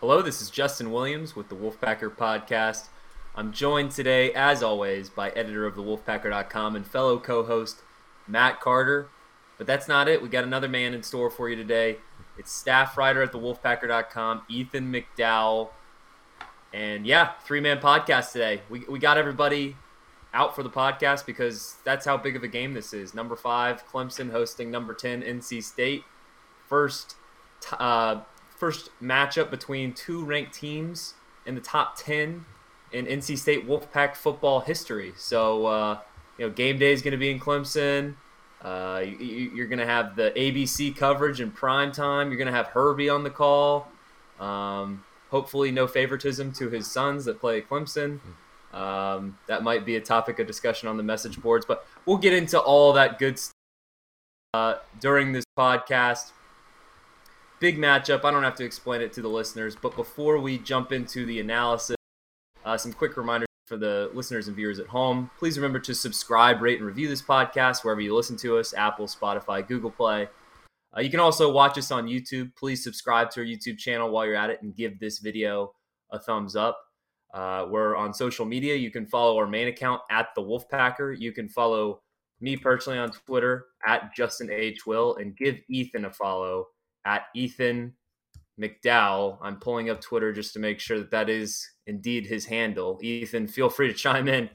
Hello, this is Justin Williams with the Wolfpacker Podcast. I'm joined today, as always, by editor of the Wolfpacker.com and fellow co host Matt Carter. But that's not it. We got another man in store for you today. It's staff writer at the Wolfpacker.com, Ethan McDowell. And yeah, three man podcast today. We, we got everybody out for the podcast because that's how big of a game this is. Number five, Clemson hosting number 10, NC State. First uh, first matchup between two ranked teams in the top 10 in NC State Wolfpack football history. So, uh, you know, game day is going to be in Clemson. Uh, you, are going to have the ABC coverage in prime time. You're going to have Herbie on the call. Um, hopefully, no favoritism to his sons that play Clemson. Um, that might be a topic of discussion on the message boards, but we'll get into all that good stuff uh, during this podcast big matchup. I don't have to explain it to the listeners, but before we jump into the analysis, uh, some quick reminders for the listeners and viewers at home. Please remember to subscribe, rate, and review this podcast wherever you listen to us Apple, Spotify, Google Play. Uh, you can also watch us on YouTube. Please subscribe to our YouTube channel while you're at it and give this video a thumbs up. Uh, we're on social media. You can follow our main account at the Wolfpacker. You can follow me personally on Twitter at Justin H. Will and give Ethan a follow at Ethan McDowell. I'm pulling up Twitter just to make sure that that is indeed his handle. Ethan, feel free to chime in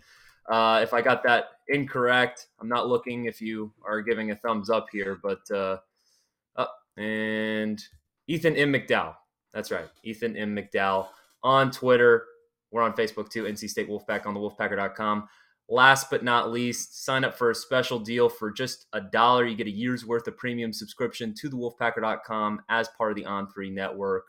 uh, if I got that incorrect. I'm not looking if you are giving a thumbs up here, but uh, oh, and Ethan M. McDowell. That's right, Ethan M. McDowell on Twitter. We're on Facebook too, NC State Wolfpack on the Wolfpacker.com. Last but not least, sign up for a special deal for just a dollar. You get a year's worth of premium subscription to the wolfpacker.com as part of the On3 network.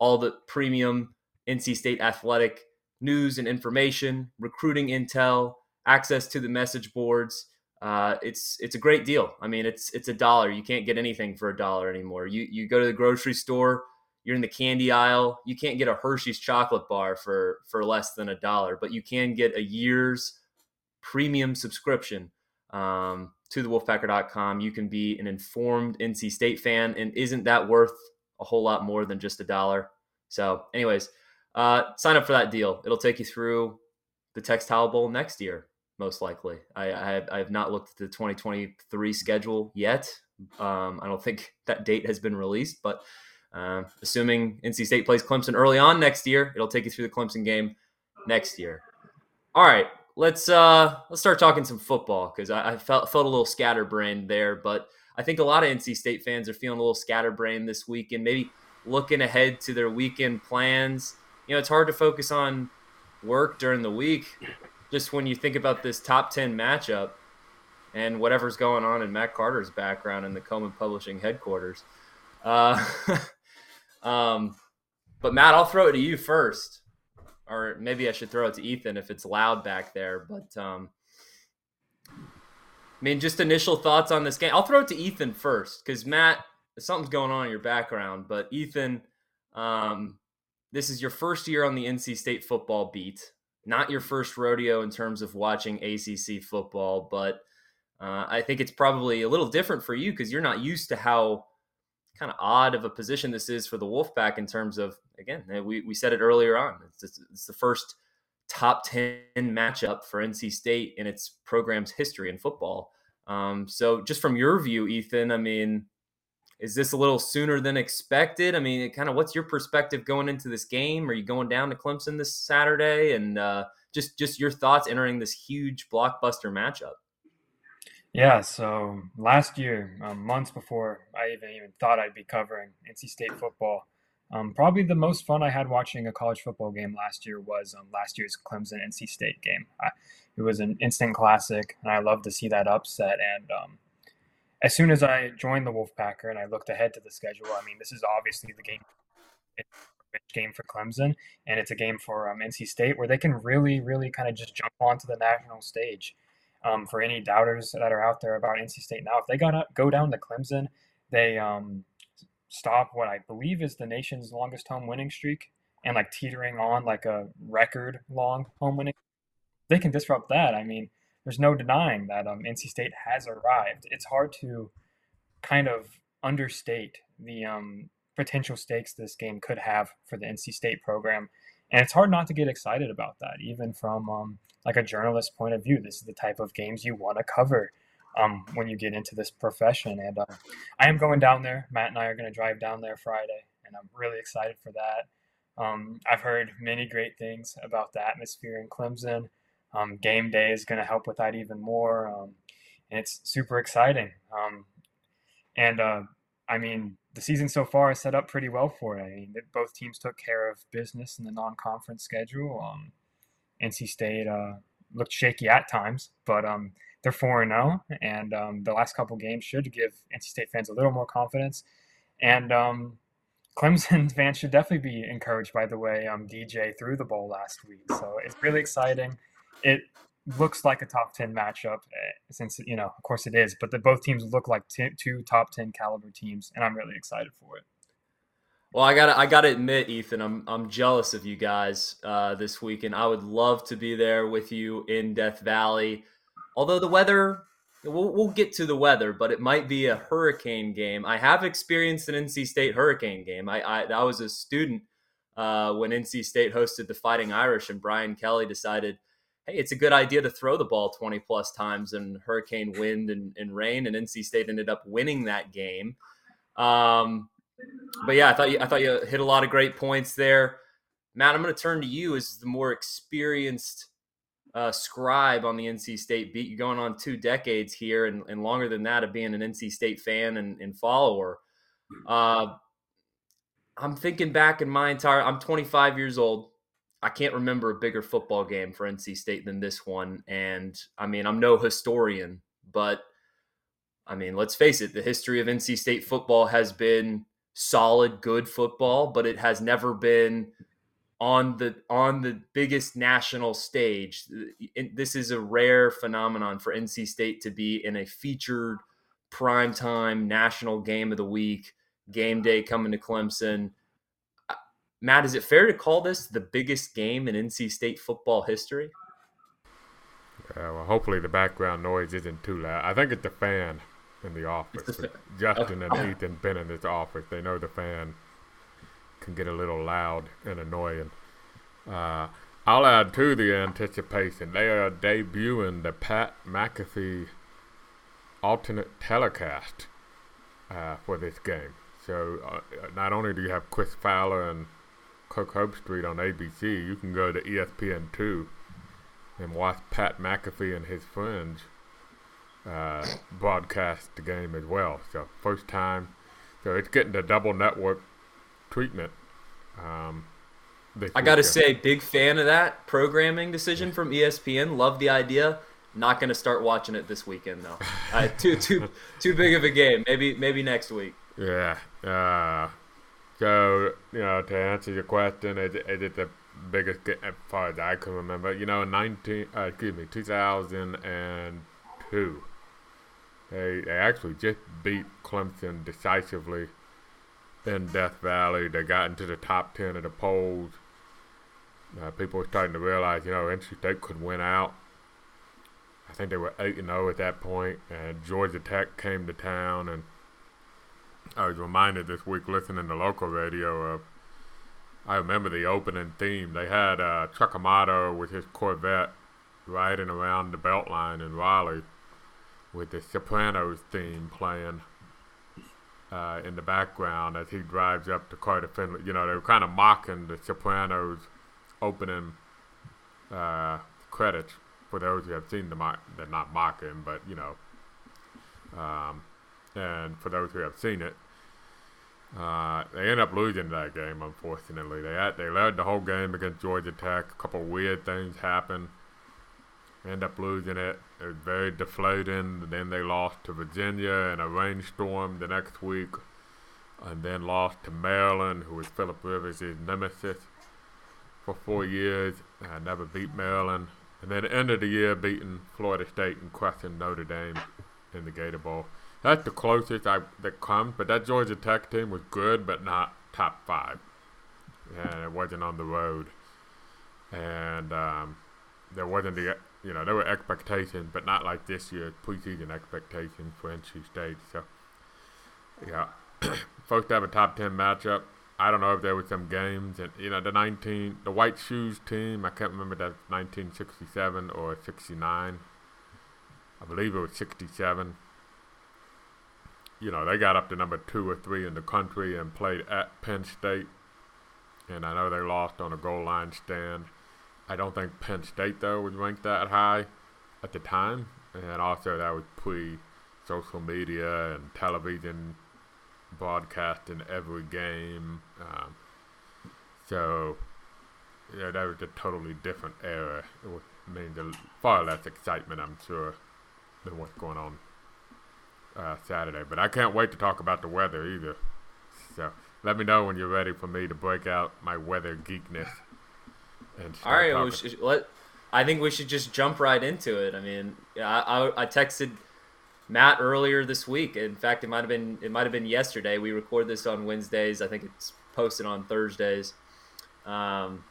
All the premium NC State athletic news and information, recruiting intel, access to the message boards. Uh, it's it's a great deal. I mean, it's it's a dollar. You can't get anything for a dollar anymore. You you go to the grocery store, you're in the candy aisle. You can't get a Hershey's chocolate bar for for less than a dollar, but you can get a year's premium subscription um, to the wolfpacker.com. You can be an informed NC State fan, and isn't that worth a whole lot more than just a dollar? So, anyways, uh, sign up for that deal. It'll take you through the Textile Bowl next year, most likely. I, I, have, I have not looked at the 2023 schedule yet. Um, I don't think that date has been released, but uh, assuming NC State plays Clemson early on next year, it'll take you through the Clemson game next year. All right, let's uh let's start talking some football because I, I, felt felt a little scatterbrained there, but I think a lot of NC State fans are feeling a little scatterbrained this week and maybe looking ahead to their weekend plans. You know, it's hard to focus on work during the week just when you think about this top 10 matchup and whatever's going on in Matt Carter's background in the Coman Publishing headquarters. Uh, um, but Matt, I'll throw it to you first or maybe I should throw it to Ethan if it's loud back there. But um, I mean, just initial thoughts on this game. I'll throw it to Ethan first because Matt, something's going on in your background. But Ethan, um, this is your first year on the NC State football beat. Not your first rodeo in terms of watching ACC football, but uh, I think it's probably a little different for you because you're not used to how kind of odd of a position this is for the Wolfpack in terms of again we, we said it earlier on it's, it's the first top 10 matchup for NC State in its program's history in football. Um, so just from your view, Ethan, I mean, is this a little sooner than expected? I mean, kind of what's your perspective going into this game? Are you going down to Clemson this Saturday? And uh, just just your thoughts entering this huge blockbuster matchup. Yeah, so last year, um, months before I even even thought I'd be covering NC State football, um, probably the most fun I had watching a college football game last year was um, last year's Clemson NC State game. I, it was an instant classic, and I love to see that upset. And um, as soon as I joined the Wolfpacker and I looked ahead to the schedule, I mean, this is obviously the game game for Clemson, and it's a game for um, NC State where they can really, really kind of just jump onto the national stage. Um, for any doubters that are out there about NC State now, if they got go down to Clemson, they um, stop what I believe is the nation's longest home winning streak and like teetering on like a record long home winning. They can disrupt that. I mean, there's no denying that um, NC State has arrived. It's hard to kind of understate the um, potential stakes this game could have for the NC State program, and it's hard not to get excited about that, even from um, like a journalist point of view. This is the type of games you want to cover um, when you get into this profession. And uh, I am going down there. Matt and I are going to drive down there Friday, and I'm really excited for that. Um, I've heard many great things about the atmosphere in Clemson. Um, game day is going to help with that even more, um, and it's super exciting. Um, and uh, I mean, the season so far is set up pretty well for it. I mean, both teams took care of business in the non-conference schedule. Um, NC State uh, looked shaky at times, but um, they're 4 0, and um, the last couple games should give NC State fans a little more confidence. And um, Clemson fans should definitely be encouraged by the way um, DJ threw the ball last week. So it's really exciting. It looks like a top 10 matchup eh, since, you know, of course it is, but the, both teams look like t- two top 10 caliber teams, and I'm really excited for it. Well, I gotta I gotta admit, Ethan, I'm I'm jealous of you guys uh, this weekend. I would love to be there with you in Death Valley. Although the weather, we'll, we'll get to the weather, but it might be a hurricane game. I have experienced an NC State hurricane game. I, I, I was a student uh, when NC State hosted the Fighting Irish, and Brian Kelly decided, hey, it's a good idea to throw the ball 20 plus times in hurricane wind and, and rain, and NC State ended up winning that game. Um, but yeah, I thought you, I thought you hit a lot of great points there. Matt, I'm going to turn to you as the more experienced uh, scribe on the NC State beat. You're going on two decades here and, and longer than that of being an NC State fan and, and follower. Uh, I'm thinking back in my entire, I'm 25 years old. I can't remember a bigger football game for NC State than this one. And I mean, I'm no historian, but I mean, let's face it, the history of NC State football has been solid, good football, but it has never been on the on the biggest national stage. This is a rare phenomenon for NC State to be in a featured primetime national game of the week, game day coming to Clemson. Uh, Matt, is it fair to call this the biggest game in NC State football history? Yeah, well, hopefully the background noise isn't too loud. I think it's the fan in the office. Justin okay. and Ethan been in this office. They know the fan can get a little loud and annoying. Uh, I'll add to the anticipation. They are debuting the Pat McAfee alternate telecast uh, for this game. So uh, not only do you have Chris Fowler and Kirk Herbstreit on ABC, you can go to ESPN2 and watch Pat McAfee and his friends uh, broadcast the game as well. So first time, so it's getting the double network treatment. Um, I got to say, big fan of that programming decision from ESPN. Love the idea. Not going to start watching it this weekend though. Uh, too too too big of a game. Maybe maybe next week. Yeah. Uh, so you know, to answer your question, is, is it the biggest game as far as I can remember? You know, nineteen. Uh, excuse me, two thousand and two. They they actually just beat Clemson decisively in Death Valley. They got into the top 10 of the polls. Uh, people were starting to realize, you know, NC State could win out. I think they were 8 and 0 at that point, and Georgia Tech came to town. And I was reminded this week listening to local radio of, I remember the opening theme. They had uh, Chuck Amato with his Corvette riding around the Beltline in Raleigh with the Sopranos theme playing uh, in the background as he drives up to Carter Finley. You know, they were kind of mocking the Sopranos opening uh, credits for those who have seen the mock. They're not mocking, but you know, um, and for those who have seen it. Uh, they end up losing that game, unfortunately. They had, they led the whole game against Georgia Tech. A couple weird things happen. End up losing it. It was very deflating. Then they lost to Virginia in a rainstorm the next week. and then lost to Maryland, who was Philip Rivers' nemesis for four years. Uh, never beat Maryland, and then ended the year beating Florida State and crushing Notre Dame in the Gator Bowl. That's the closest I that comes, but that Georgia Tech team was good, but not top five, and it wasn't on the road, and um, there wasn't the you know there were expectations, but not like this year's preseason expectations for NC State. So yeah, have a top ten matchup. I don't know if there were some games, and you know the 19, the White Shoes team. I can't remember that 1967 or 69. I believe it was 67. You know they got up to number two or three in the country and played at Penn State, and I know they lost on a goal line stand. I don't think Penn State though was ranked that high at the time, and also that was pre social media and television broadcasting every game. Um, so, yeah, that was a totally different era. It was, means far less excitement, I'm sure, than what's going on uh, Saturday. But I can't wait to talk about the weather either. So, let me know when you're ready for me to break out my weather geekness. All right, well, should, let. I think we should just jump right into it. I mean, I, I, I texted Matt earlier this week. In fact, it might have been it might have been yesterday. We record this on Wednesdays. I think it's posted on Thursdays. Um,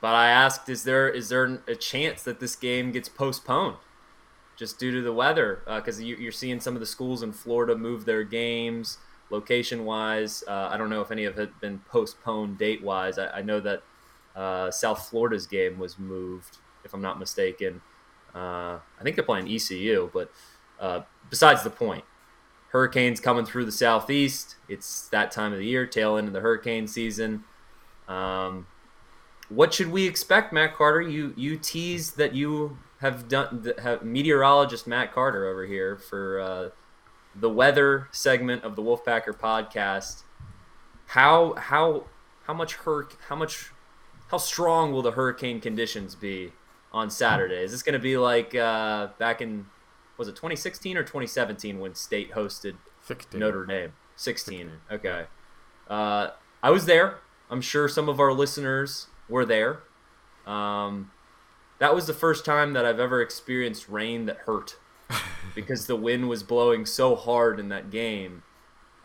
but I asked, is there is there a chance that this game gets postponed, just due to the weather? Because uh, you, are seeing some of the schools in Florida move their games location wise. Uh, I don't know if any of it been postponed date wise. I, I, know that uh, South Florida's game was moved, if I'm not mistaken. Uh, I think they're playing ECU, but uh, besides the point, hurricanes coming through the southeast. It's that time of the year, tail end of the hurricane season. Um, what should we expect, Matt Carter? You you teased that you have done have meteorologist Matt Carter over here for uh, the weather segment of the Wolfpacker podcast. How how how much hur- how much how strong will the hurricane conditions be on Saturday? Is this going to be like uh, back in was it 2016 or 2017 when State hosted 16. Notre Dame? 16. 16. Okay. Uh, I was there. I'm sure some of our listeners were there. Um, that was the first time that I've ever experienced rain that hurt because the wind was blowing so hard in that game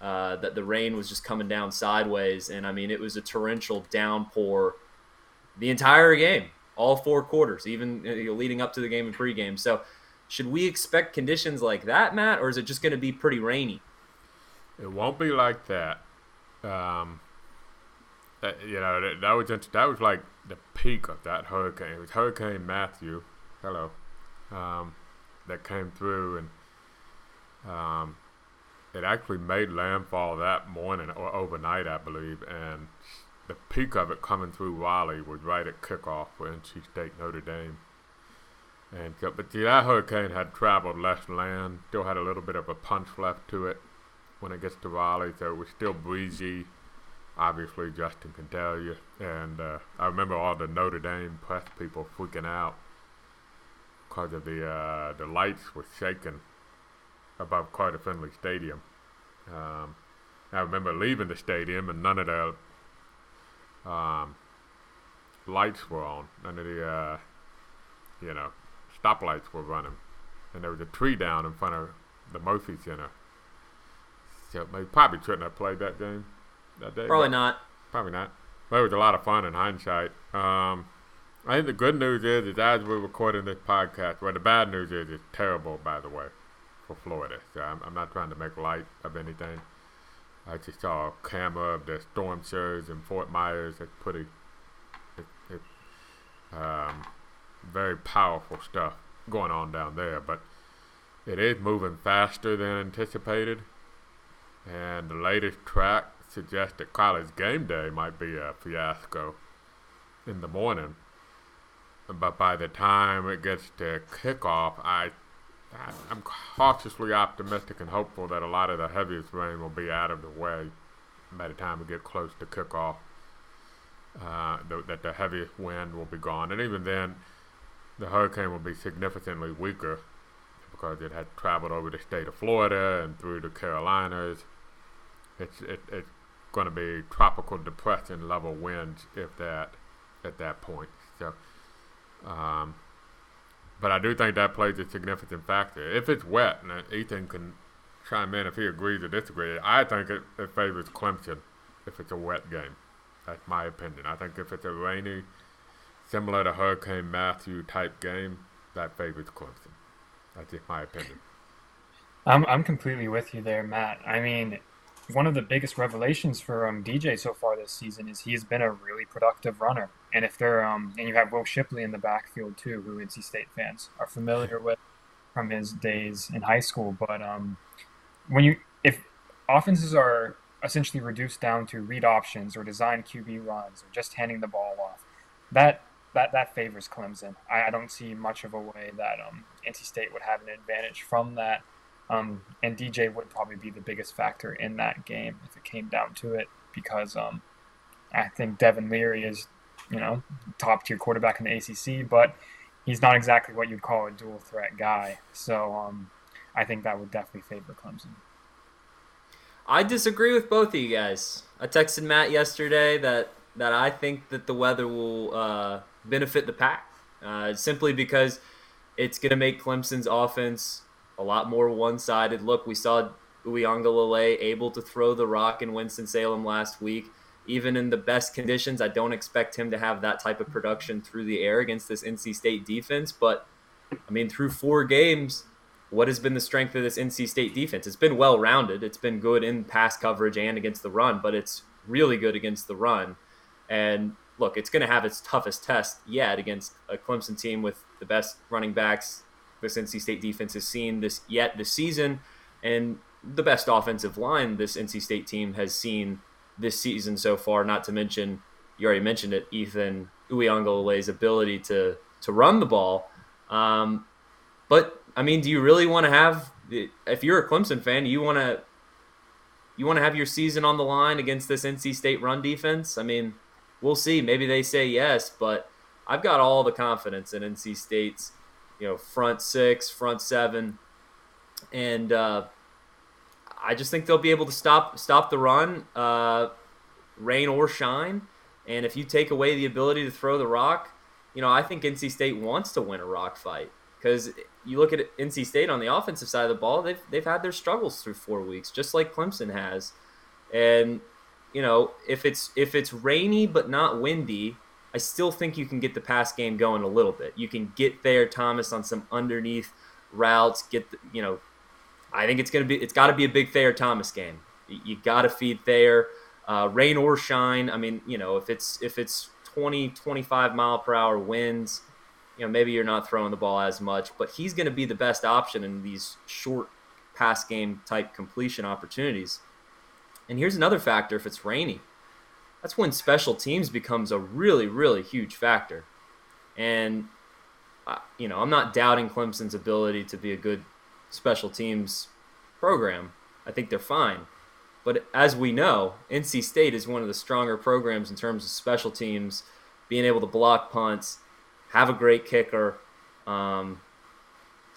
uh, that the rain was just coming down sideways. And I mean, it was a torrential downpour the entire game, all four quarters, even know, leading up to the game and pregame. So should we expect conditions like that, Matt, or is it just going to be pretty rainy? It won't be like that. Um, that, you know, that, that was that was like the peak of that hurricane. It was Hurricane Matthew. Hello. Um, that came through and um, it actually made landfall that morning or overnight, I believe, and the peak of it coming through Raleigh was right at kickoff for NC State Notre Dame. And but see, that hurricane had traveled less land, still had a little bit of a punch left to it when it gets to Raleigh, so it was still breezy. Obviously, Justin can tell you. And uh, I remember all the Notre Dame press people freaking out because of the uh, the lights were shaking above Carter Finley Stadium. Um, I remember leaving the stadium and none of the um, lights were on. None of the, uh, you know, stoplights were running, and there was a tree down in front of the Murphy Center. So they probably shouldn't have played that game that day. Probably not. Probably not. But it was a lot of fun in hindsight. Um, I think the good news is, is as we're recording this podcast, well, the bad news is it's terrible, by the way, for Florida. So I'm, I'm not trying to make light of anything. I just saw a camera of the storm surge in Fort Myers. It's pretty, it, it, um, very powerful stuff going on down there. But it is moving faster than anticipated. And the latest track suggests that college game day might be a fiasco in the morning. But by the time it gets to kickoff, I I'm cautiously optimistic and hopeful that a lot of the heaviest rain will be out of the way by the time we get close to kickoff. Uh, th- that the heaviest wind will be gone, and even then, the hurricane will be significantly weaker because it had traveled over the state of Florida and through the Carolinas it's it, it's going to be tropical depression level winds if that at that point. So, um, but I do think that plays a significant factor. If it's wet, and Ethan can chime in if he agrees or disagrees. I think it, it favors Clemson if it's a wet game. That's my opinion. I think if it's a rainy, similar to Hurricane Matthew type game, that favors Clemson. That's just my opinion. I'm I'm completely with you there, Matt. I mean, one of the biggest revelations for um, DJ so far this season is he's been a really productive runner. And if they're um, and you have Will Shipley in the backfield too, who NC State fans are familiar with from his days in high school. But um, when you if offenses are essentially reduced down to read options or design QB runs or just handing the ball off, that that that favors Clemson. I, I don't see much of a way that um, NC State would have an advantage from that. Um, and DJ would probably be the biggest factor in that game if it came down to it, because um, I think Devin Leary is, you know, top tier quarterback in the ACC, but he's not exactly what you'd call a dual threat guy. So um, I think that would definitely favor Clemson. I disagree with both of you guys. I texted Matt yesterday that that I think that the weather will uh, benefit the pack, uh, simply because it's going to make Clemson's offense a lot more one-sided. Look, we saw Uiagalelei able to throw the rock in Winston Salem last week. Even in the best conditions, I don't expect him to have that type of production through the air against this NC State defense. But I mean, through four games, what has been the strength of this NC State defense? It's been well rounded. It's been good in pass coverage and against the run, but it's really good against the run. And look, it's going to have its toughest test yet against a Clemson team with the best running backs this NC State defense has seen this yet this season, and the best offensive line this NC State team has seen this season so far. Not to mention, you already mentioned it, Ethan Uiagalelei's ability to to run the ball. Um, but I mean, do you really want to have? If you're a Clemson fan, you want to you want to have your season on the line against this NC State run defense? I mean, we'll see. Maybe they say yes, but I've got all the confidence in NC State's you know, front six, front seven, and uh, I just think they'll be able to stop stop the run, uh, rain or shine. And if you take away the ability to throw the rock, you know, I think NC State wants to win a rock fight because you look at NC State on the offensive side of the ball, they've they've had their struggles through four weeks, just like Clemson has. And you know, if it's if it's rainy but not windy, I still think you can get the pass game going a little bit. You can get Thayer Thomas on some underneath routes. Get the, you know, I think it's gonna be it's got to be a big Thayer Thomas game. You, got to feed Thayer, uh, rain or shine. I mean, you know, if it's if it's 20 25 mile per hour winds, you know, maybe you're not throwing the ball as much, but he's going to be the best option in these short pass game type completion opportunities. And here's another factor: if it's rainy that's when special teams becomes a really, really huge factor. And, uh, you know, I'm not doubting Clemson's ability to be a good special teams program. I think they're fine. But as we know, NC State is one of the stronger programs in terms of special teams, being able to block punts, have a great kicker. Um,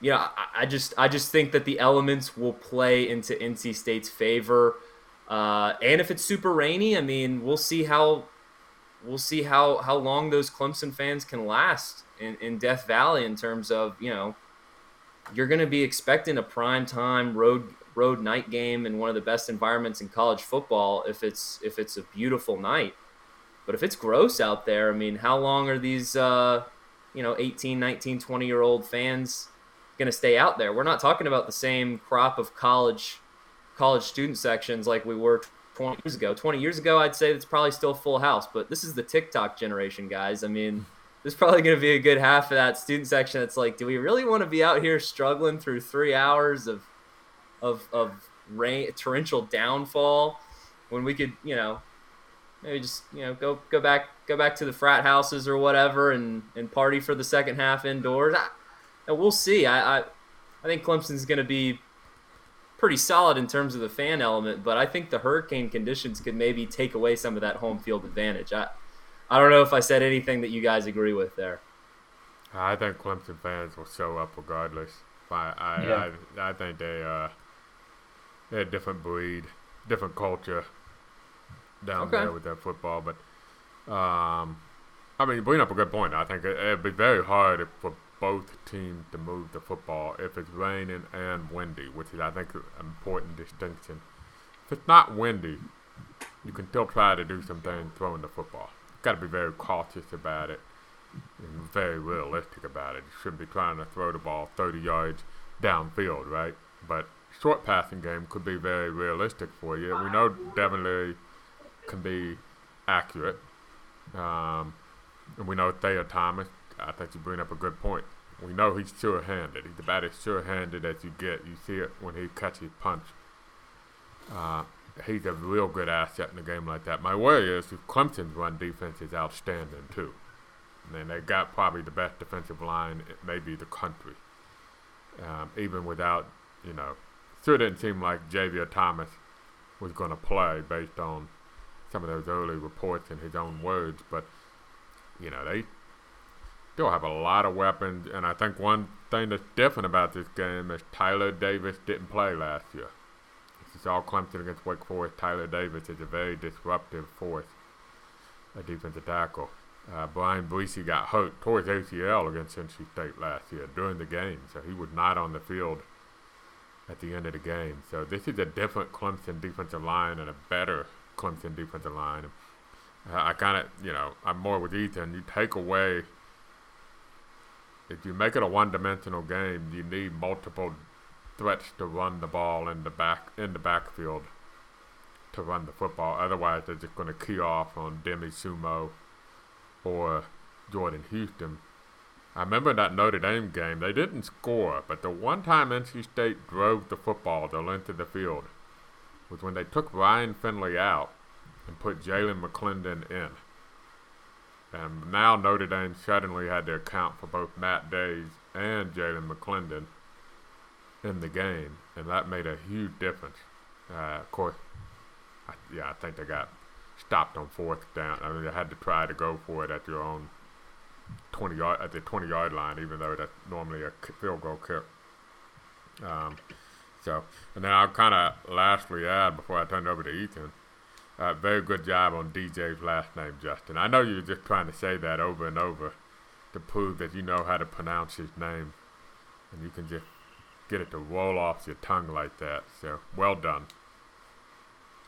you know, I, I just I just think that the elements will play into NC State's favor. Uh, and if it's super rainy, I mean, we'll see how we'll see how how long those Clemson fans can last in, in Death Valley in terms of you know you're going to be expecting a prime time road road night game in one of the best environments in college football if it's if it's a beautiful night. But if it's gross out there, I mean, how long are these uh, you know 18, 19, 20 year old fans going to stay out there? We're not talking about the same crop of college college student sections like we were 20 years ago. 20 years ago, I'd say it's probably still full house, but this is the TikTok generation, guys. I mean, there's probably going to be a good half of that student section that's like, do we really want to be out here struggling through three hours of, of, of rain, torrential downfall when we could, you know, maybe just, you know, go, go back, go back to the frat houses or whatever and, and party for the second half indoors. I, and we'll see. I, I, I think Clemson's going to be pretty solid in terms of the fan element, but I think the hurricane conditions could maybe take away some of that home field advantage. I, I don't know if I said anything that you guys agree with there. I think Clemson fans will show up regardless. I I, yeah. I, I think they uh they're a different breed. different culture down okay. there with their football. But um, I mean, you bring up a good point. I think it, would be very hard for both teams to move the football if it's raining and windy, which is I think an important distinction. If it's not windy, you can still try to do some things throwing the football. Got to be very cautious about it and very realistic about it. You shouldn't be trying to throw the ball 30 yards downfield, right? But short passing game could be very realistic for you. We know Devin Leary can be accurate. Um, and we know Thayer Thomas, I think you bring up a good point. We know he's sure handed. He's about as sure handed as you get. You see it when he catches punch. Uh, he's a real good asset in a game like that. My worry is Clemson's run defense is outstanding too. And they got probably the best defensive line, maybe the country. Um, even without, you know, sure didn't seem like Xavier Thomas was going to play based on some of those early reports in his own words, but you know they still have a lot of weapons, and I think one thing that's different about this game is Tyler Davis didn't play last year. All Clemson against Wake Forest. Tyler Davis is a very disruptive force, a defensive tackle. Uh, Bryan Bresee got hurt towards ACL against NC State last year during the game, so he was not on the field at the end of the game. So this is a different Clemson defensive line and a better Clemson defensive line. Uh, I kind of, you know, I'm more with Ethan. You take away, if you make it a one-dimensional game, you need multiple threats to run the ball in the back in the backfield to run the football. Otherwise, they're just going to key off on Demi Sumo or Jordan Houston. I remember that Notre Dame game. They didn't score, but the one time NC State drove the football the length of the field was when they took Ryan Finley out and put Jalen McClendon in. And now Notre Dame suddenly had to account for both Matt Dayes and Jalen McClendon in the game, and that made a huge difference. Uh, of course, I, yeah, I think they got stopped on fourth down. I mean, they had to try to go for it at your own 20 yard at the 20 yard line, even though that's normally a field goal kick. Um, so, and then I'll kind of lastly add before I turn it over to Ethan. Uh, very good job on DJ's last name, Justin. I know you were just trying to say that over and over to prove that you know how to pronounce his name, and you can just get it to roll off your tongue like that. So, well done.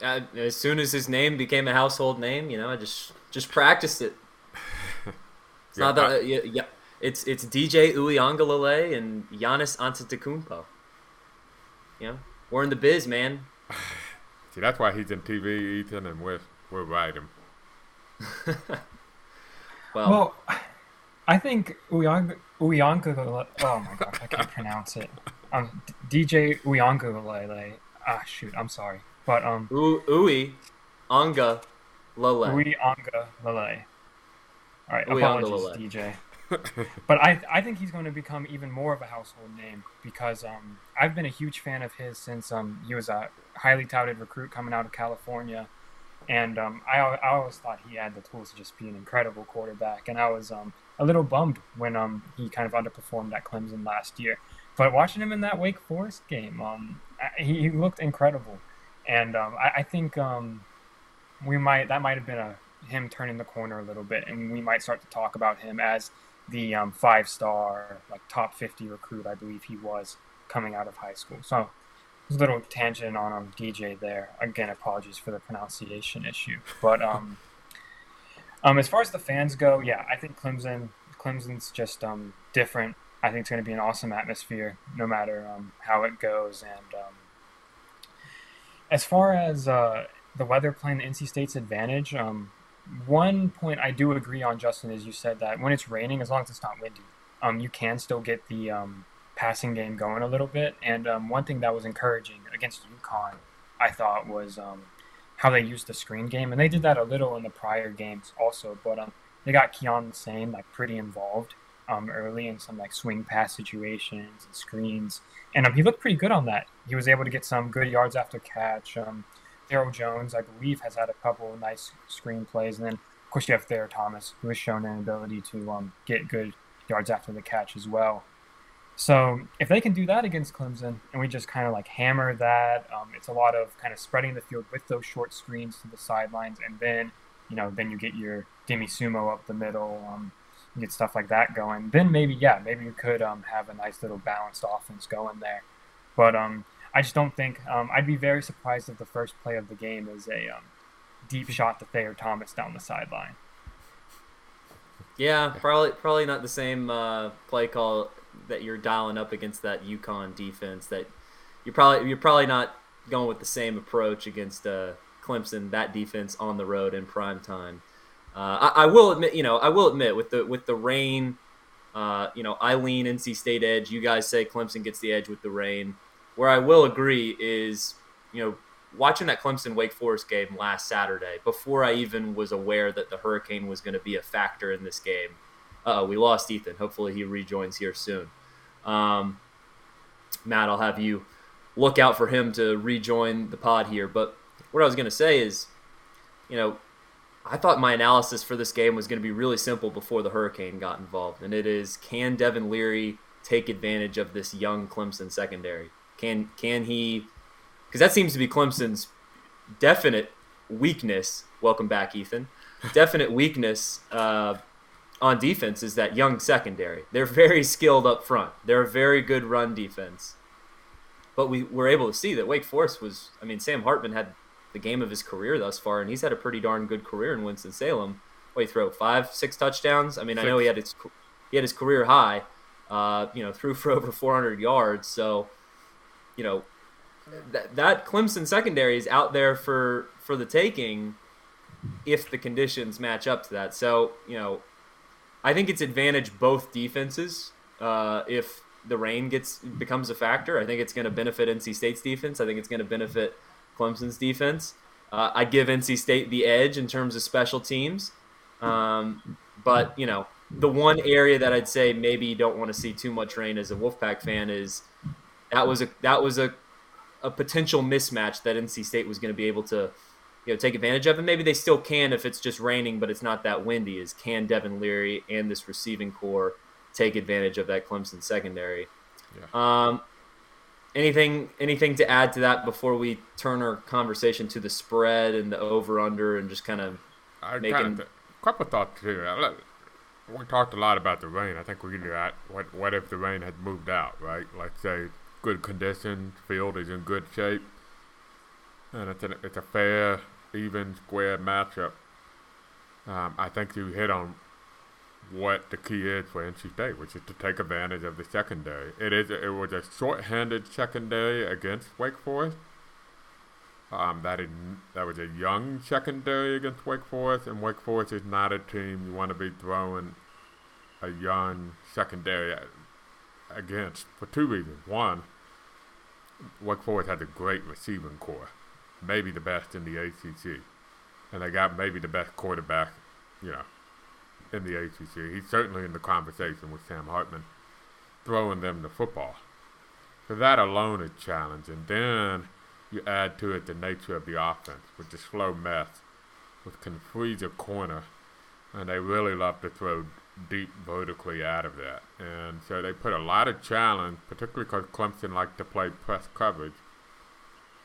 Uh, as soon as his name became a household name, you know, I just just practiced it. It's yeah, not that, uh, yeah, yeah, it's it's DJ Uiagalelei and Giannis Antetokounmpo. You know, we're in the biz, man. See, that's why he's in TV, Ethan, and we're we're riding. well, well, I think Uyanga Uyanga. Oh my god, I can't pronounce it. Um, DJ Uyanga Lele. Ah, shoot, I'm sorry, but um, U Ui Anga Lele. Ui Anga Lele. All right, apologies, DJ. but I I think he's going to become even more of a household name because um, I've been a huge fan of his since um, he was a highly touted recruit coming out of California, and um, I I always thought he had the tools to just be an incredible quarterback, and I was um, a little bummed when um, he kind of underperformed at Clemson last year. But watching him in that Wake Forest game, um, he, he looked incredible, and um, I, I think um, we might that might have been a him turning the corner a little bit, and we might start to talk about him as the um, five star, like top 50 recruit, I believe he was coming out of high school. So, a little tangent on um, DJ there. Again, apologies for the pronunciation issue. But um, um, as far as the fans go, yeah, I think Clemson, Clemson's just um, different. I think it's going to be an awesome atmosphere no matter um, how it goes. And um, as far as uh, the weather playing the NC State's advantage, um, one point I do agree on, Justin, is you said that when it's raining, as long as it's not windy, um, you can still get the um, passing game going a little bit. And um, one thing that was encouraging against UConn, I thought, was how they used the screen game, and they did that a little in the prior games also. But they got Keyon Lesane like pretty involved um, early in some like swing pass situations and screens, and um, he looked pretty good on that. He was able to get some good yards after catch. Um, Daryl Jones, I believe, has had a couple of nice screen plays, and then of course you have Thayer Thomas, who has shown an ability to um, get good yards after the catch as well. So if they can do that against Clemson, and we just kind of like hammer that, um, it's a lot of kind of spreading the field with those short screens to the sidelines, and then you know then you get your Demi Sumo up the middle, um, you get stuff like that going. Then maybe yeah, maybe you could um, have a nice little balanced offense going there. But um, I just don't think um, I'd be very surprised if the first play of the game is a um, deep shot to Thayer Thomas down the sideline. Yeah, probably probably not the same uh, play call that you're dialing up against that UConn defense. That you're probably you're probably not going with the same approach against uh, Clemson that defense on the road in prime time. Uh, I, I, will admit, you know, I will admit with the with the rain, uh, you know, I lean NC State edge. You guys say Clemson gets the edge with the rain. Where I will agree is, you know, watching that Clemson Wake Forest game last Saturday, before I even was aware that the hurricane was going to be a factor in this game. Uh, we lost Ethan. Hopefully he rejoins here soon. Um, Matt, I'll have you look out for him to rejoin the pod here. But what I was going to say is, you know, I thought my analysis for this game was going to be really simple before the hurricane got involved, and it is: Can Devin Leary take advantage of this young Clemson secondary? Can can he? Because that seems to be Clemson's definite weakness. Welcome back, Ethan. Definite weakness uh, on defense is that young secondary. They're very skilled up front. They're a very good run defense. But we were able to see that Wake Forest was. I mean, Sam Hartman had the game of his career thus far, and he's had a pretty darn good career in Winston Salem. What he throw five, six touchdowns? I mean, six. I know he had his he had his career high. Uh, you know, threw for over 400 yards. So you know, that that Clemson secondary is out there for for the taking if the conditions match up to that. So you know, I think it's advantage both defenses. Uh, if the rain gets becomes a factor, I think it's going to benefit NC State's defense. I think it's going to benefit Clemson's defense. Uh, I give NC State the edge in terms of special teams, um, but you know, the one area that I'd say maybe you don't want to see too much rain as a Wolfpack fan is that was a that was a a potential mismatch that NC State was going to be able to you know take advantage of, and maybe they still can if it's just raining, but it's not that windy. Is can Devin Leary and this receiving corps take advantage of that Clemson secondary? Yeah. Um, anything anything to add to that before we turn our conversation to the spread and the over under and just kind of making kind of, a couple thoughts too. We talked a lot about the rain. I think we can do that. What what if the rain had moved out, right? Let's say good condition. Field is in good shape, and it's a it's a fair, even, square matchup. Um, I think you hit on what the key is for NC State, which is to take advantage of the secondary. It is it was a short-handed secondary against Wake Forest. Um, that is, that was a young secondary against Wake Forest, and Wake Forest is not a team you want to be throwing a young secondary against for two reasons. One, Wake Forest has a great receiving corps, maybe the best in the ACC, and they got maybe the best quarterback, you know, in the ACC. He's certainly in the conversation with Sam Hartman, throwing them the football. So that alone is challenging. Then you add to it the nature of the offense, with the slow mesh, which can freeze a corner, and they really love to throw deep vertically out of that. And so they put a lot of challenge, particularly because Clemson liked to play press coverage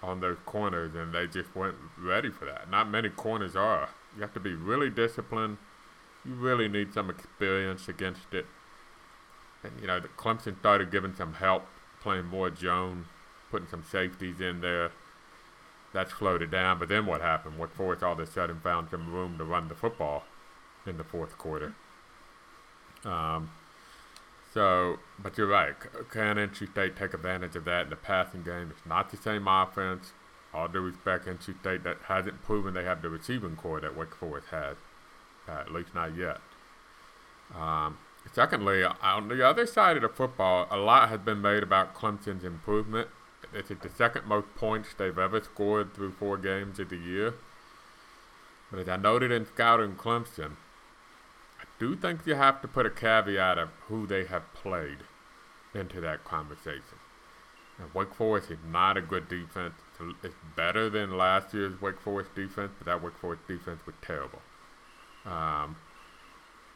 on those corners, and they just weren't ready for that. Not many corners are. You have to be really disciplined. You really need some experience against it. And, you know, the Clemson started giving some help, playing more Jones, putting some safeties in there. That slowed it down. But then what happened? Wake Forest all of a sudden found some room to run the football in the fourth quarter. Um, so, but you're right. Can NC State take advantage of that in the passing game? It's not the same offense. All due respect, NC State that hasn't proven they have the receiving corps that Wake Forest has, at least not yet. Um, secondly, on the other side of the football, a lot has been made about Clemson's improvement. It's the second most points they've ever scored through four games of the year. But as I noted in scouting Clemson, I do think you have to put a caveat of who they have played into that conversation. And Wake Forest is not a good defense. It's better than last year's Wake Forest defense, but that Wake Forest defense was terrible. Um,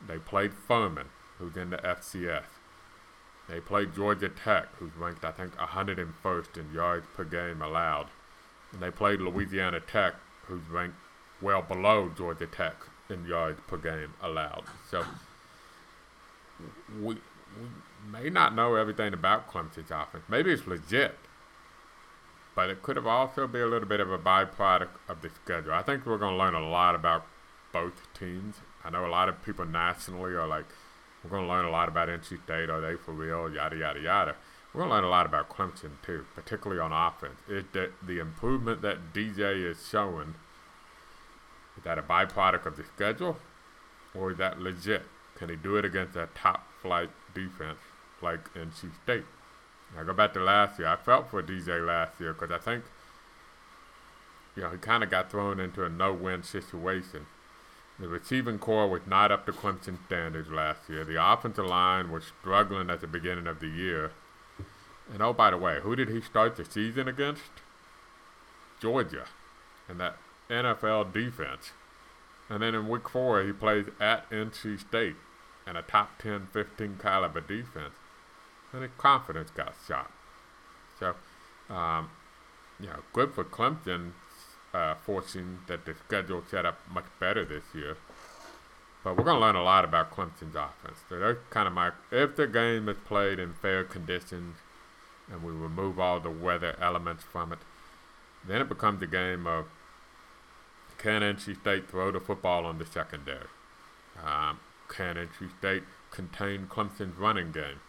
they played Furman, who's in the FCS. They played Georgia Tech, who's ranked, I think, 101st in yards per game allowed. And they played Louisiana Tech, who's ranked well below Georgia Tech in yards per game allowed. So we, we may not know everything about Clemson's offense. Maybe it's legit, but it could have also be a little bit of a byproduct of the schedule. I think we're going to learn a lot about both teams. I know a lot of people nationally are like, we're going to learn a lot about NC State. Are they for real? Yada, yada, yada. We're going to learn a lot about Clemson, too, particularly on offense. Is that the improvement that DJ is showing, is that a byproduct of the schedule? Or is that legit? Can he do it against a top flight defense like NC State? I go back to last year. I felt for DJ last year because I think, you know, he kind of got thrown into a no-win situation. The receiving corps was not up to Clemson standards last year. The offensive line was struggling at the beginning of the year. And oh, by the way, who did he start the season against? Georgia. And that NFL defense. And then in week four, he plays at NC State and a top 10, 15 caliber defense. And his confidence got shot. So, um, you know, good for Clemson uh, forcing that the schedule set up much better this year. But we're going to learn a lot about Clemson's offense. So they're kind of my if the game is played in fair conditions and we remove all the weather elements from it, then it becomes a game of can NC State throw the football on the secondary? Um, can NC State contain Clemson's running game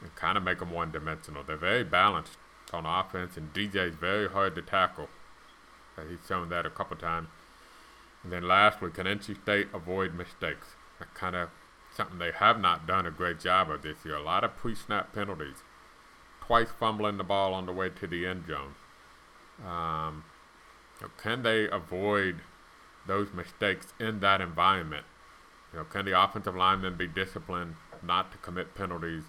and kind of make them one dimensional? They're very balanced on offense, and DJ's very hard to tackle. Uh, he's shown that a couple times. And then lastly, can NC State avoid mistakes? That kind of something they have not done a great job of this year. A lot of pre-snap penalties, twice fumbling the ball on the way to the end zone. Um, can they avoid those mistakes in that environment? You know, can the offensive linemen be disciplined not to commit penalties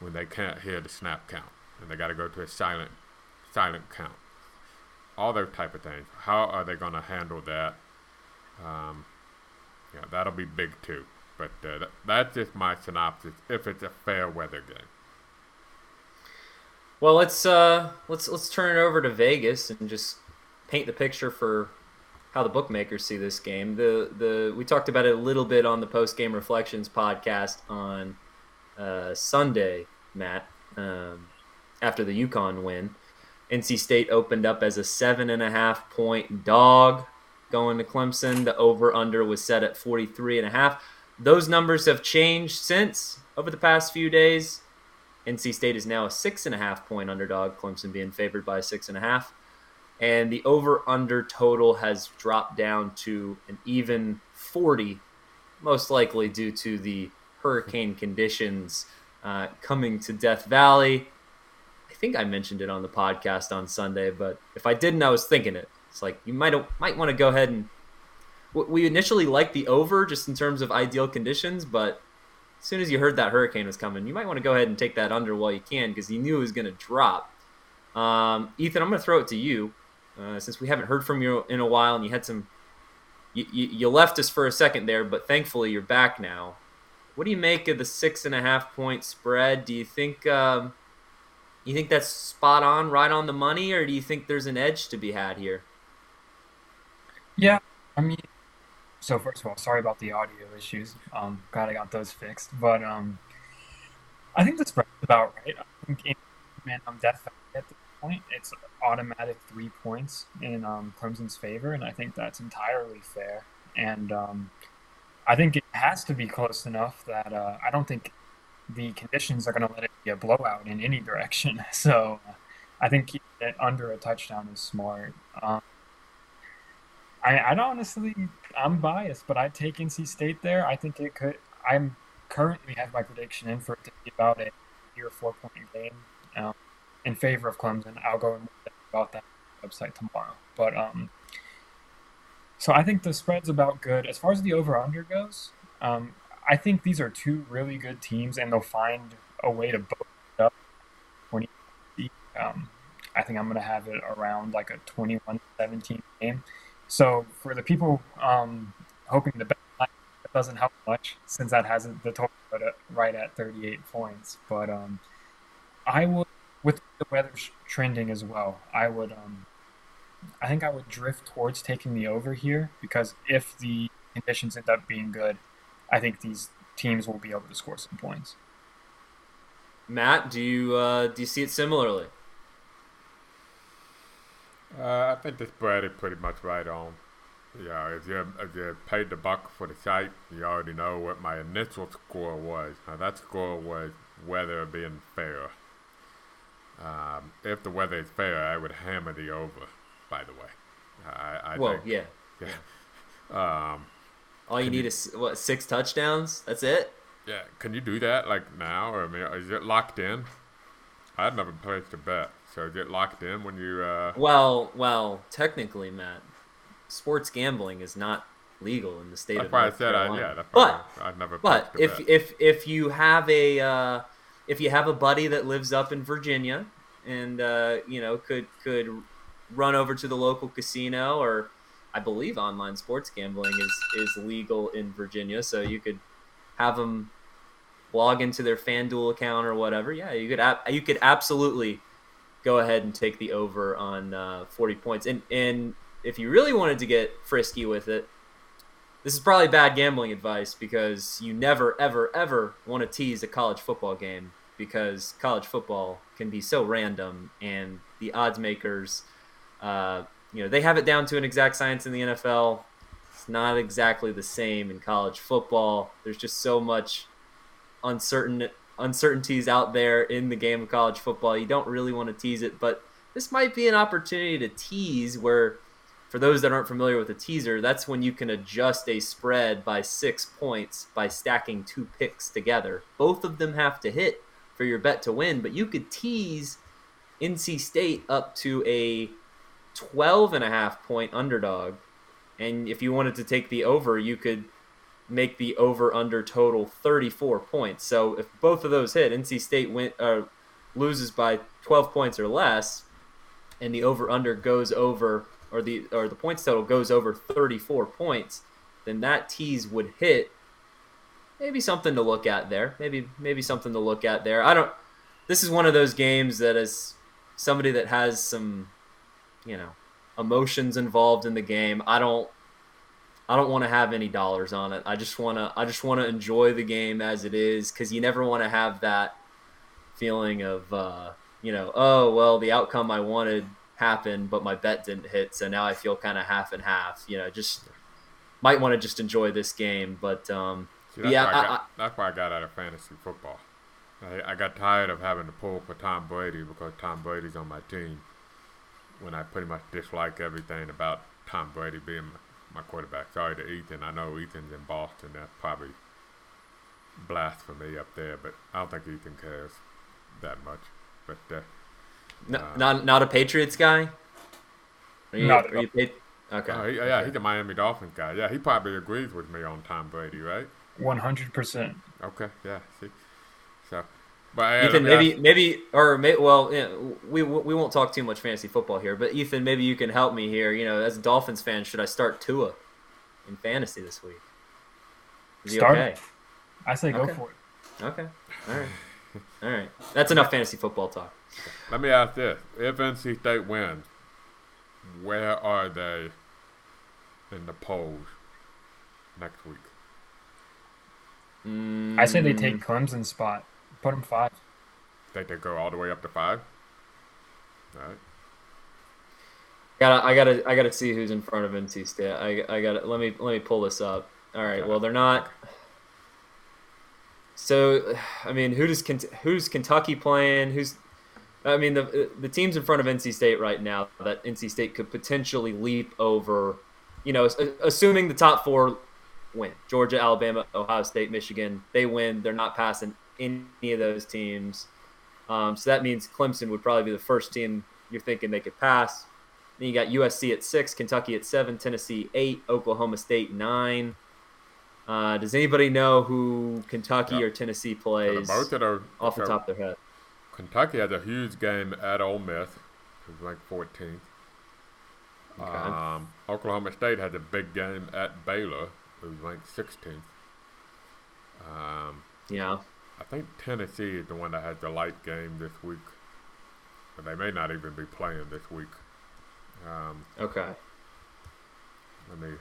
when they can't hear the snap count and they got to go to a silent, silent count? All those type of things. How are they going to handle that? Um, yeah, that'll be big too. But uh, th- that's just my synopsis. If it's a fair weather game. Well, let's uh, let's let's turn it over to Vegas and just paint the picture for how the bookmakers see this game. The the we talked about it a little bit on the post game reflections podcast on uh, Sunday, Matt, um, after the UConn win. NC State opened up as a seven and a half point dog going to Clemson. The over under was set at 43 and a half. Those numbers have changed since over the past few days. NC State is now a six and a half point underdog, Clemson being favored by six and a half. And the over under total has dropped down to an even 40, most likely due to the hurricane conditions uh, coming to Death Valley think I mentioned it on the podcast on Sunday, but if I didn't, I was thinking it. It's like you might might want to go ahead and we initially liked the over just in terms of ideal conditions, but as soon as you heard that hurricane was coming, you might want to go ahead and take that under while you can because you knew it was going to drop. Um, Ethan, I'm going to throw it to you uh, since we haven't heard from you in a while and you had some. You, you, you left us for a second there, but thankfully you're back now. What do you make of the six and a half point spread? Do you think um, you think that's spot on, right on the money, or do you think there's an edge to be had here? Yeah, I mean, so first of all, sorry about the audio issues. Um, glad I got those fixed. But um, I think spread's about right. I think man, I'm definitely at this point. It's automatic three points in um, Clemson's favor, and I think that's entirely fair. And um, I think it has to be close enough that uh, I don't think the conditions are going to let it be a blowout in any direction. So I think it under a touchdown is smart. Um, I, I honestly, I'm biased, but I'd take NC State there. I think it could. I'm currently have my prediction in for it to be about a year four point game um, in favor of Clemson. I'll go about that website tomorrow. But um, so I think the spread's about good as far as the over under goes. Um, I think these are two really good teams, and they'll find a way to both up. Um, I think I'm going to have it around like a 21-17 game. So for the people um, hoping to bet doesn't help much since that hasn't the total right at 38 points. But um, I would, with the weather trending as well, I would um, I think I would drift towards taking the over here because if the conditions end up being good, I think these teams will be able to score some points. Matt, do you uh, do you see it similarly? Uh, I think the spread is pretty much right on. Yeah, if you if you paid the buck for the site, you already know what my initial score was. Now that score was weather being fair. Um, if the weather is fair, I would hammer the over. By the way, I, I well, think, yeah. yeah. Um, all you need you, is what six touchdowns. That's it. Yeah, can you do that like now, or I mean, is it locked in? I'd never placed a bet, so is it locked in when you? Uh... Well, well, technically, Matt, sports gambling is not legal in the state that's of why North I said Carolina. I, yeah, that's but I, I'd never. But if bet. if if you have a uh, if you have a buddy that lives up in Virginia and uh, you know could could run over to the local casino or I believe online sports gambling is is legal in Virginia, so you could have them log into their FanDuel account or whatever. Yeah, you could you could absolutely go ahead and take the over on uh, 40 points. And and if you really wanted to get frisky with it, this is probably bad gambling advice because you never ever ever want to tease a college football game because college football can be so random and the odds makers uh, you know they have it down to an exact science in the NFL. It's not exactly the same in college football. There's just so much uncertain uncertainties out there in the game of college football. You don't really want to tease it, but this might be an opportunity to tease where for those that aren't familiar with a teaser, that's when you can adjust a spread by 6 points by stacking two picks together. Both of them have to hit for your bet to win, but you could tease NC State up to a 12 and a half point underdog. And if you wanted to take the over, you could make the over under total 34 points. So if both of those hit, NC State win, uh, loses by 12 points or less, and the over under goes over or the or the points total goes over 34 points, then that tease would hit. Maybe something to look at there. Maybe maybe something to look at there. I don't. This is one of those games that is somebody that has some, you know, emotions involved in the game. I don't I don't want to have any dollars on it. I just want to I just want to enjoy the game as it is cuz you never want to have that feeling of uh, you know, oh, well, the outcome I wanted happened, but my bet didn't hit, so now I feel kind of half and half. You know, just might want to just enjoy this game, but um, See, that's yeah, why I got, I, that's why I got out of fantasy football. I, I got tired of having to pull for Tom Brady because Tom Brady's on my team. When I pretty much dislike everything about Tom Brady being my, my quarterback. Sorry to Ethan. I know Ethan's in Boston. That's probably blasphemy up there, but I don't think Ethan cares that much. But uh, n- uh, not not a Patriots guy. Are you, Not are you pa- okay? oh, he, yeah, he's a Miami Dolphins guy. Yeah, he probably agrees with me on Tom Brady, right? 100%. Okay, yeah. See, so, but yeah, Ethan, let me maybe, maybe, or may, well, yeah, we we won't talk too much fantasy football here. But Ethan, maybe you can help me here. You know, as a Dolphins fan, should I start Tua in fantasy this week? Is he Start okay? I say go Okay. for it. Okay, all right, all right. That's enough fantasy football talk. Let me ask this: If NC State wins, where are they in the polls next week? I say they Mm, take Clemson's spot. Put them five. Think they go all the way up to five? All right. Gotta, I gotta, I gotta see who's in front of NC State. I, I gotta let me let me pull this up. All right. Okay. Well, they're not. So, I mean, who does Kent- who's Kentucky playing? Who's I mean, the the teams in front of NC State right now that NC State could potentially leap over. You know, assuming the top four win: Georgia, Alabama, Ohio State, Michigan. They win. They're not passing any of those teams. Um, so that means Clemson would probably be the first team you're thinking they could pass. Then you got USC at six, Kentucky at seven, Tennessee eight, Oklahoma State nine. Uh, does anybody know who Kentucky Yeah. or Tennessee plays both of those, off the top of their head? Kentucky has a huge game at Ole Miss, who's ranked 14th. Okay. Um, Oklahoma State has a big game at Baylor, who's ranked 16th. Um, Yeah. I think Tennessee is the one that has the light game this week, but they may not even be playing this week. Um, Okay. let me.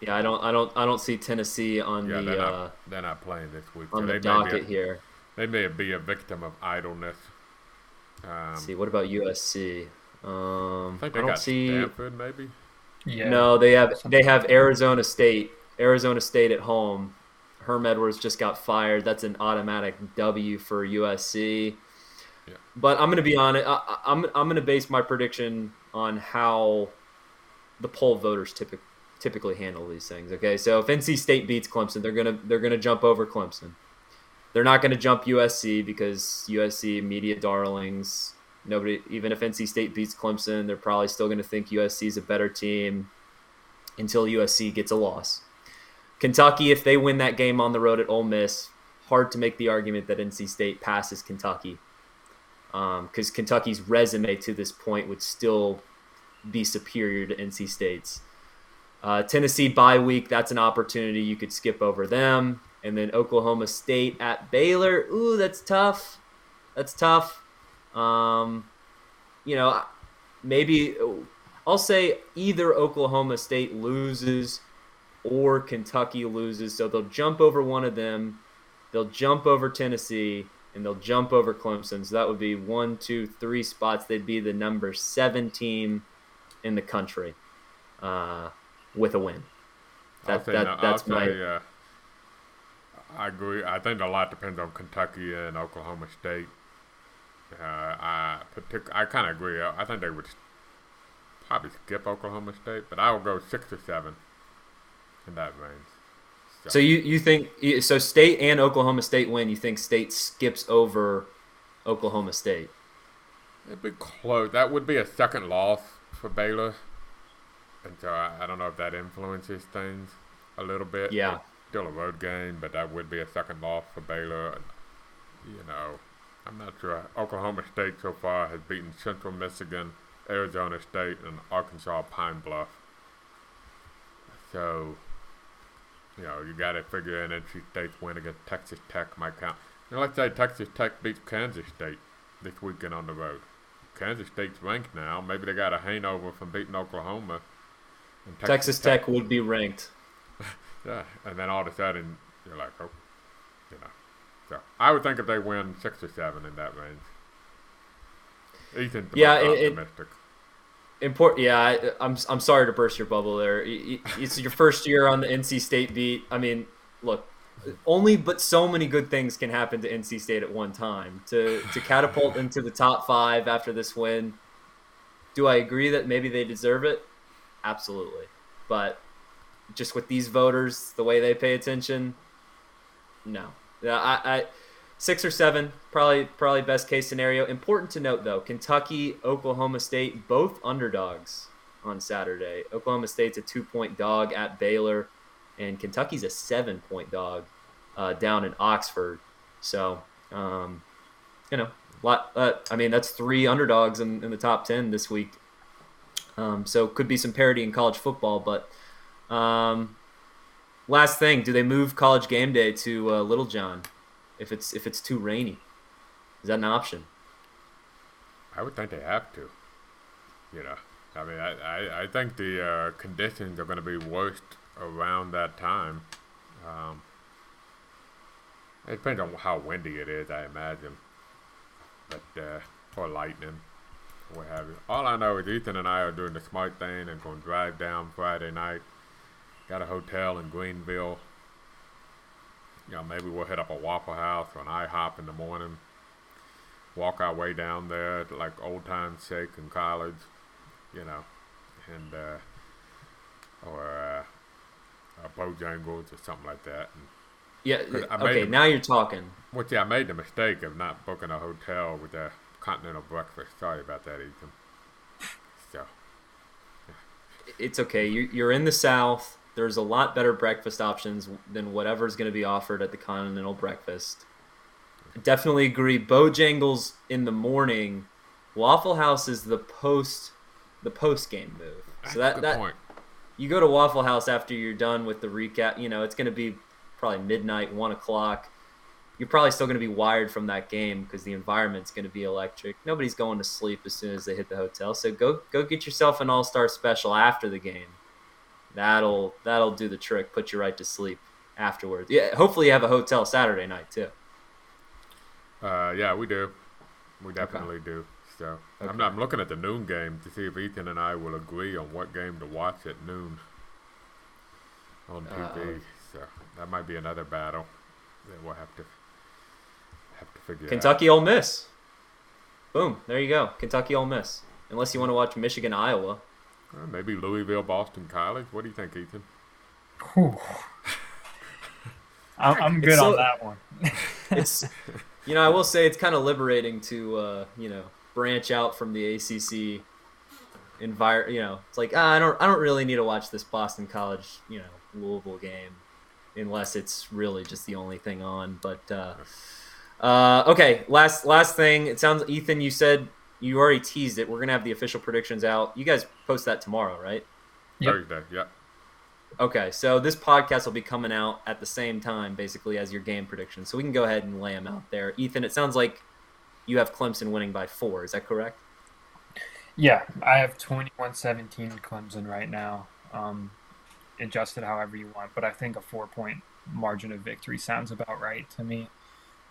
Yeah, I don't, I don't, I don't see Tennessee on Yeah, the they're uh, not. They're not playing this week. on so the they docket may be a, here. They may be a victim of idleness. Um, Let's see, what about USC? Um, I think I don't got see. Stanford, maybe. Yeah. No, they have they have Arizona State. Arizona State at home. Herm Edwards just got fired. That's an automatic W for USC. Yeah. But I'm going to be honest. I, I- I'm I'm going to base my prediction on how the poll voters typically typically handle these things. Okay, so if NC State beats Clemson, they're gonna they're gonna jump over Clemson. They're not going to jump USC because USC media darlings. Nobody, even if NC State beats Clemson, they're probably still going to think USC is a better team until USC gets a loss. Kentucky, if they win that game on the road at Ole Miss, hard to make the argument that NC State passes Kentucky because Kentucky's resume to this point would still be superior to NC State's. Uh, Tennessee bye week, that's an opportunity you could skip over them. And then Oklahoma State at Baylor. Ooh, that's tough. That's tough. Um, you know, maybe I'll say either Oklahoma State loses or Kentucky loses. So they'll jump over one of them. They'll jump over Tennessee and they'll jump over Clemson. So that would be one, two, three spots. They'd be the number seven team in the country uh, with a win. I'll That, say that, that's my. uh, I agree. I think a lot depends on Kentucky and Oklahoma State. Uh, I partic- I kind of agree. I I think they would probably skip Oklahoma State, but I will go six or seven in that range. So you, you think so? State and Oklahoma State win. You think State skips over Oklahoma State? It'd be close. That would be a second loss for Baylor, and so I, I don't know if that influences things a little bit. Yeah. It's still a road game, but that would be a second loss for Baylor. And, you know, I'm not sure. Oklahoma State so far has beaten Central Michigan, Arizona State, and Arkansas Pine Bluff. So, you know, you got to figure in NC State's win against Texas Tech might count. Now, let's say Texas Tech beats Kansas State this weekend on the road. Kansas State's ranked now. Maybe they got a hangover from beating Oklahoma. And Texas Tech would be ranked. Yeah, and then all of a sudden you're like, oh, you know. So I would think if they win six or seven in that range. Ethan's the Yeah, most it- optimistic. Important. Yeah, I, I'm. I'm sorry to burst your bubble there. It's your first year on the NC State beat. I mean, look, only but so many good things can happen to NC State at one time. To to catapult into the top five after this win. Do I agree that maybe they deserve it? Absolutely. But just with these voters, the way they pay attention, no. Yeah, I, I six or seven probably probably best case scenario. Important to note though, Kentucky, Oklahoma State, both underdogs on Saturday. Oklahoma State's a two point dog at Baylor, and Kentucky's a seven point dog uh, down in Oxford. So, um, you know, lot. Uh, I mean, that's three underdogs in, in the top ten this week. Um, so could be some parity in college football, but um, last thing, do they move college game day to uh, Littlejohn if it's if it's too rainy? Is that an option? I would think they have to. You know, I mean, I, I, I think the uh, conditions are going to be worst around that time. Um, it depends on how windy it is, I imagine. But, uh, or lightning, what have you. All I know is Ethan and I are doing the smart thing and going to drive down Friday night. Got a hotel in Greenville. You know, maybe we'll hit up a Waffle House or an IHOP in the morning walk our way down there to like old time shake in college, you know, and uh, or uh, Bojangles or something like that. And, Yeah. 'Cause I made Okay, now you're talking. which yeah, I made the mistake of not booking a hotel with a continental breakfast. Sorry about that, Ethan. So It's okay. You- You're in the South. There's a lot better breakfast options than whatever's going to be offered at the Continental Breakfast. Definitely agree. Bojangles in the morning. Waffle House is the post, the post game move. So that that point. you go to Waffle House after you're done with the recap. You know, it's going to be probably midnight, one o'clock. You're probably still going to be wired from that game because the environment's going to be electric. Nobody's going to sleep as soon as they hit the hotel. So go go get yourself an All Star special after the game. That'll that'll do the trick. Put you right to sleep afterwards. Yeah, hopefully you have a hotel Saturday night too. Uh, yeah, we do. We definitely okay. do. So okay. I'm, I'm looking at the noon game to see if Ethan and I will agree on what game to watch at noon on TV. Uh, so that might be another battle that we'll have to have to figure Kentucky out. Ole Miss. Boom, there you go. Kentucky Ole Miss. Unless you want to watch Michigan Iowa. Uh, maybe Louisville Boston College. What do you think, Ethan? I'm, I'm good so, on that one. it's you know I will say it's kind of liberating to uh, you know branch out from the ACC environment. You know, it's like ah, I don't I don't really need to watch this Boston College you know Louisville game unless it's really just the only thing on. But uh, uh, okay, last last thing. It sounds Ethan, you said you already teased it. We're gonna have the official predictions out. You guys post that tomorrow, right? Yep. Thursday. Yeah. Okay, so this podcast will be coming out at the same time, basically, as your game predictions. So we can go ahead and lay them out there. Ethan, it sounds like you have Clemson winning by four. Is that correct? Yeah, I have 21 17 Clemson right now. Um, adjusted however you want, but I think a four point margin of victory sounds about right to me.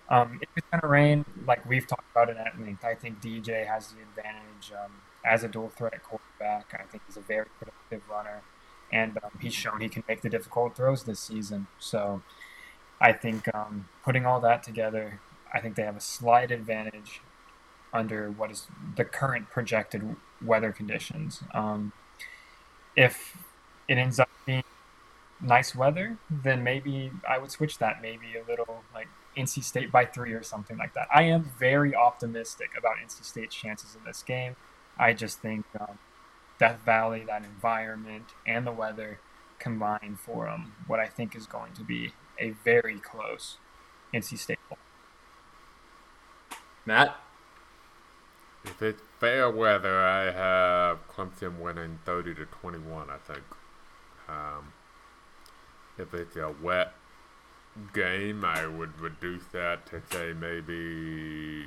Um, if it's going to rain, like we've talked about it at length, I think DJ has the advantage um, as a dual threat quarterback. I think he's a very productive runner and um, he's shown he can make the difficult throws this season. So I think um, putting all that together, I think they have a slight advantage under what is the current projected weather conditions. Um, if it ends up being nice weather, then maybe I would switch that. Maybe a little like NC State by three or something like that. I am very optimistic about NC State's chances in this game. I just think um, Death Valley, that environment, and the weather combine for um, what I think is going to be a very close NC State Bowl. Matt? If it's fair weather, I have Clemson winning 30 to 21, I think. Um, if it's a wet game, I would reduce that to say maybe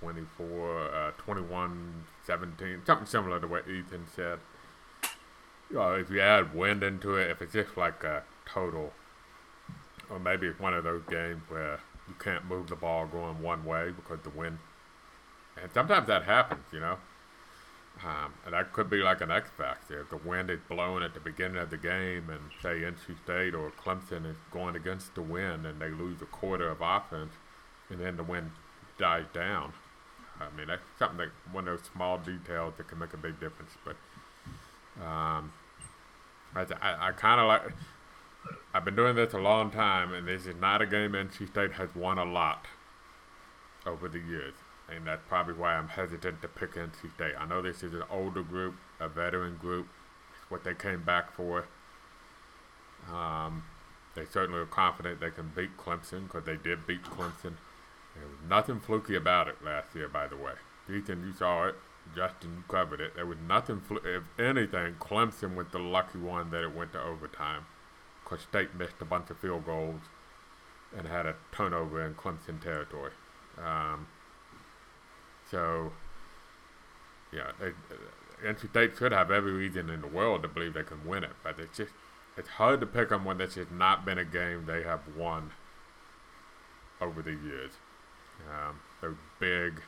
24, uh, 21, 17, something similar to what Ethan said. You know, if you add wind into it, if it's just like a total, or maybe it's one of those games where you can't move the ball going one way because the wind, and sometimes that happens, you know. Um, and that could be like an X factor. If the wind is blowing at the beginning of the game, and say NC State or Clemson is going against the wind, and they lose a quarter of offense, and then the wind dies down, I mean, that's something that one of those small details that can make a big difference. But um, I, I, I kind of like. I've been doing this a long time, and this is not a game NC State has won a lot over the years, and that's probably why I'm hesitant to pick NC State. I know this is an older group, a veteran group, what they came back for. Um, they certainly are confident they can beat Clemson because they did beat Clemson. There was nothing fluky about it last year, by the way. Ethan, you saw it. Justin you covered it. There was nothing, fl- if anything, Clemson was the lucky one that it went to overtime. Because State missed a bunch of field goals and had a turnover in Clemson territory. Um, so, yeah, they, NC State should have every reason in the world to believe they can win it, but it's just it's hard to pick them when this has not been a game they have won over the years. Um, those big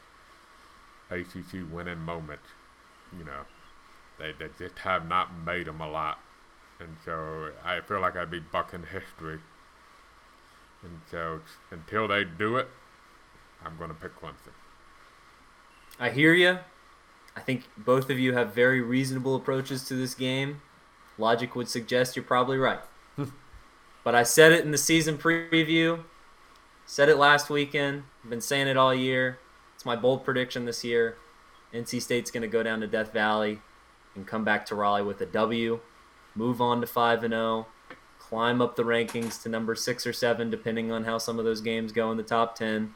ACC winning moments, you know, they, they just have not made them a lot. And so I feel like I'd be bucking history. And so until they do it, I'm going to pick Clemson. I hear you. I think both of you have very reasonable approaches to this game. Logic would suggest you're probably right. Hmm. but I said it in the season preview. Said it last weekend. I've been saying it all year. It's my bold prediction this year. NC State's going to go down to Death Valley and come back to Raleigh with a W, move on to 5 and 0, climb up the rankings to number 6 or 7 depending on how some of those games go in the top 10.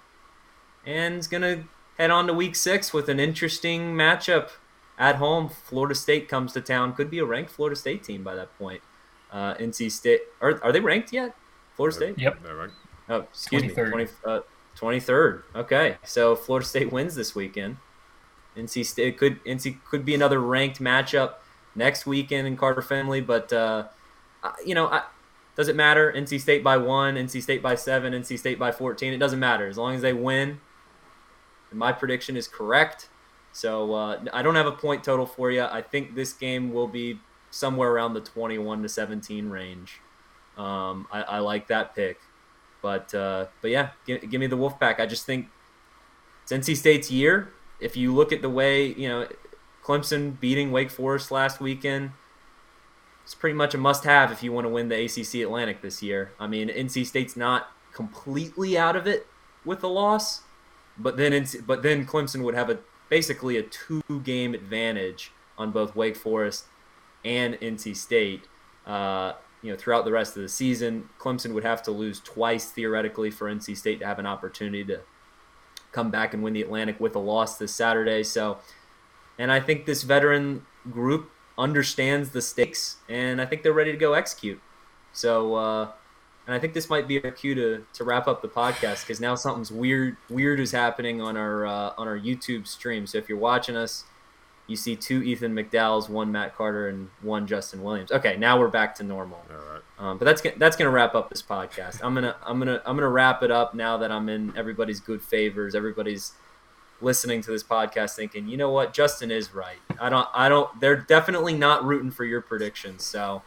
And it's going to head on to week 6 with an interesting matchup at home. Florida State comes to town. Could be a ranked Florida State team by that point. Uh, NC State are, are they ranked yet? Florida State. Yep. Oh, excuse 23rd. me. 20, uh, 23rd. Okay. So Florida State wins this weekend. NC State could NC could be another ranked matchup next weekend in Carter-Finley, but uh, you know, I, does it matter? NC State by one, NC State by seven, NC State by 14. It doesn't matter as long as they win. And my prediction is correct. So uh, I don't have a point total for you. I think this game will be somewhere around the 21 to 17 range. Um, I, I like that pick. But uh, but yeah, give, give me the Wolfpack. I just think it's NC State's year. If you look at the way you know Clemson beating Wake Forest last weekend, it's pretty much a must-have if you want to win the ACC Atlantic this year. I mean, NC State's not completely out of it with the loss, but then NC, but then Clemson would have a basically a two-game advantage on both Wake Forest and NC State. Uh, you know, throughout the rest of the season, Clemson would have to lose twice theoretically for NC State to have an opportunity to come back and win the Atlantic with a loss this Saturday. So, and I think this veteran group understands the stakes, and I think they're ready to go execute. So, uh, and I think this might be our cue to, to wrap up the podcast because now something's weird weird is happening on our uh, on our YouTube stream. So if you're watching us, you see two Ethan McDowell's, one Matt Carter, and one Justin Williams. Okay, now we're back to normal. All right. Um, but that's gonna- that's gonna wrap up this podcast. I'm gonna I'm gonna I'm gonna wrap it up now that I'm in everybody's good favors. Everybody's listening to this podcast thinking, you know what, Justin is right. I don't I don't. They're definitely not rooting for your predictions. So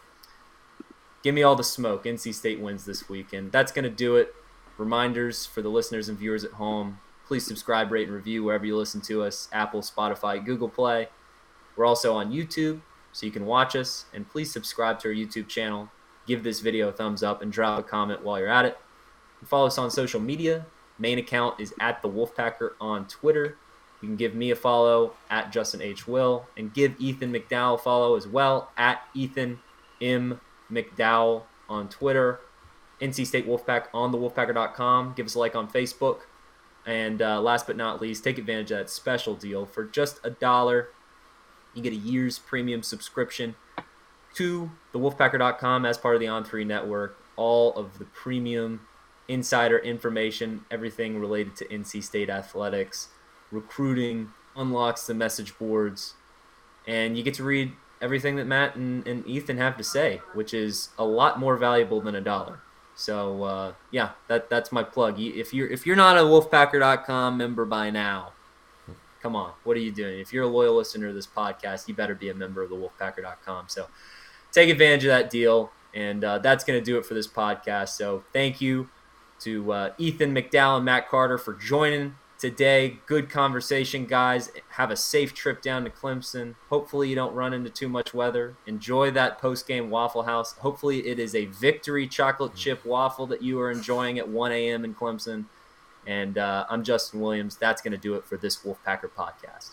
give me all the smoke. NC State wins this weekend. That's gonna do it. Reminders for the listeners and viewers at home. Please subscribe, rate, and review wherever you listen to us Apple, Spotify, Google Play. We're also on YouTube, so you can watch us. And please subscribe to our YouTube channel. Give this video a thumbs up and drop a comment while you're at it. And follow us on social media. Main account is at the Wolfpacker on Twitter. You can give me a follow at Justin H. Will and give Ethan McDowell follow as well at Ethan M. McDowell on Twitter. NC State Wolfpack on the Wolfpacker.com. Give us a like on Facebook. And uh, last but not least, take advantage of that special deal for just a dollar. You get a year's premium subscription to the Wolfpacker.com as part of the On3 network. All of the premium insider information, everything related to NC State athletics, recruiting, unlocks the message boards, and you get to read everything that Matt and, and Ethan have to say, which is a lot more valuable than a dollar. So uh, yeah, that that's my plug. If you're if you're not a Wolfpacker.com member by now, come on, what are you doing? If you're a loyal listener to this podcast, you better be a member of the Wolfpacker.com. So take advantage of that deal, and uh, that's going to do it for this podcast. So thank you to uh, Ethan McDowell and Matt Carter for joining today. Good conversation, guys. Have a safe trip down to Clemson. Hopefully, you don't run into too much weather. Enjoy that post game Waffle House. Hopefully, it is a victory chocolate chip waffle that you are enjoying at 1 a.m. in Clemson. And uh, I'm Justin Williams. That's going to do it for this Wolfpacker podcast.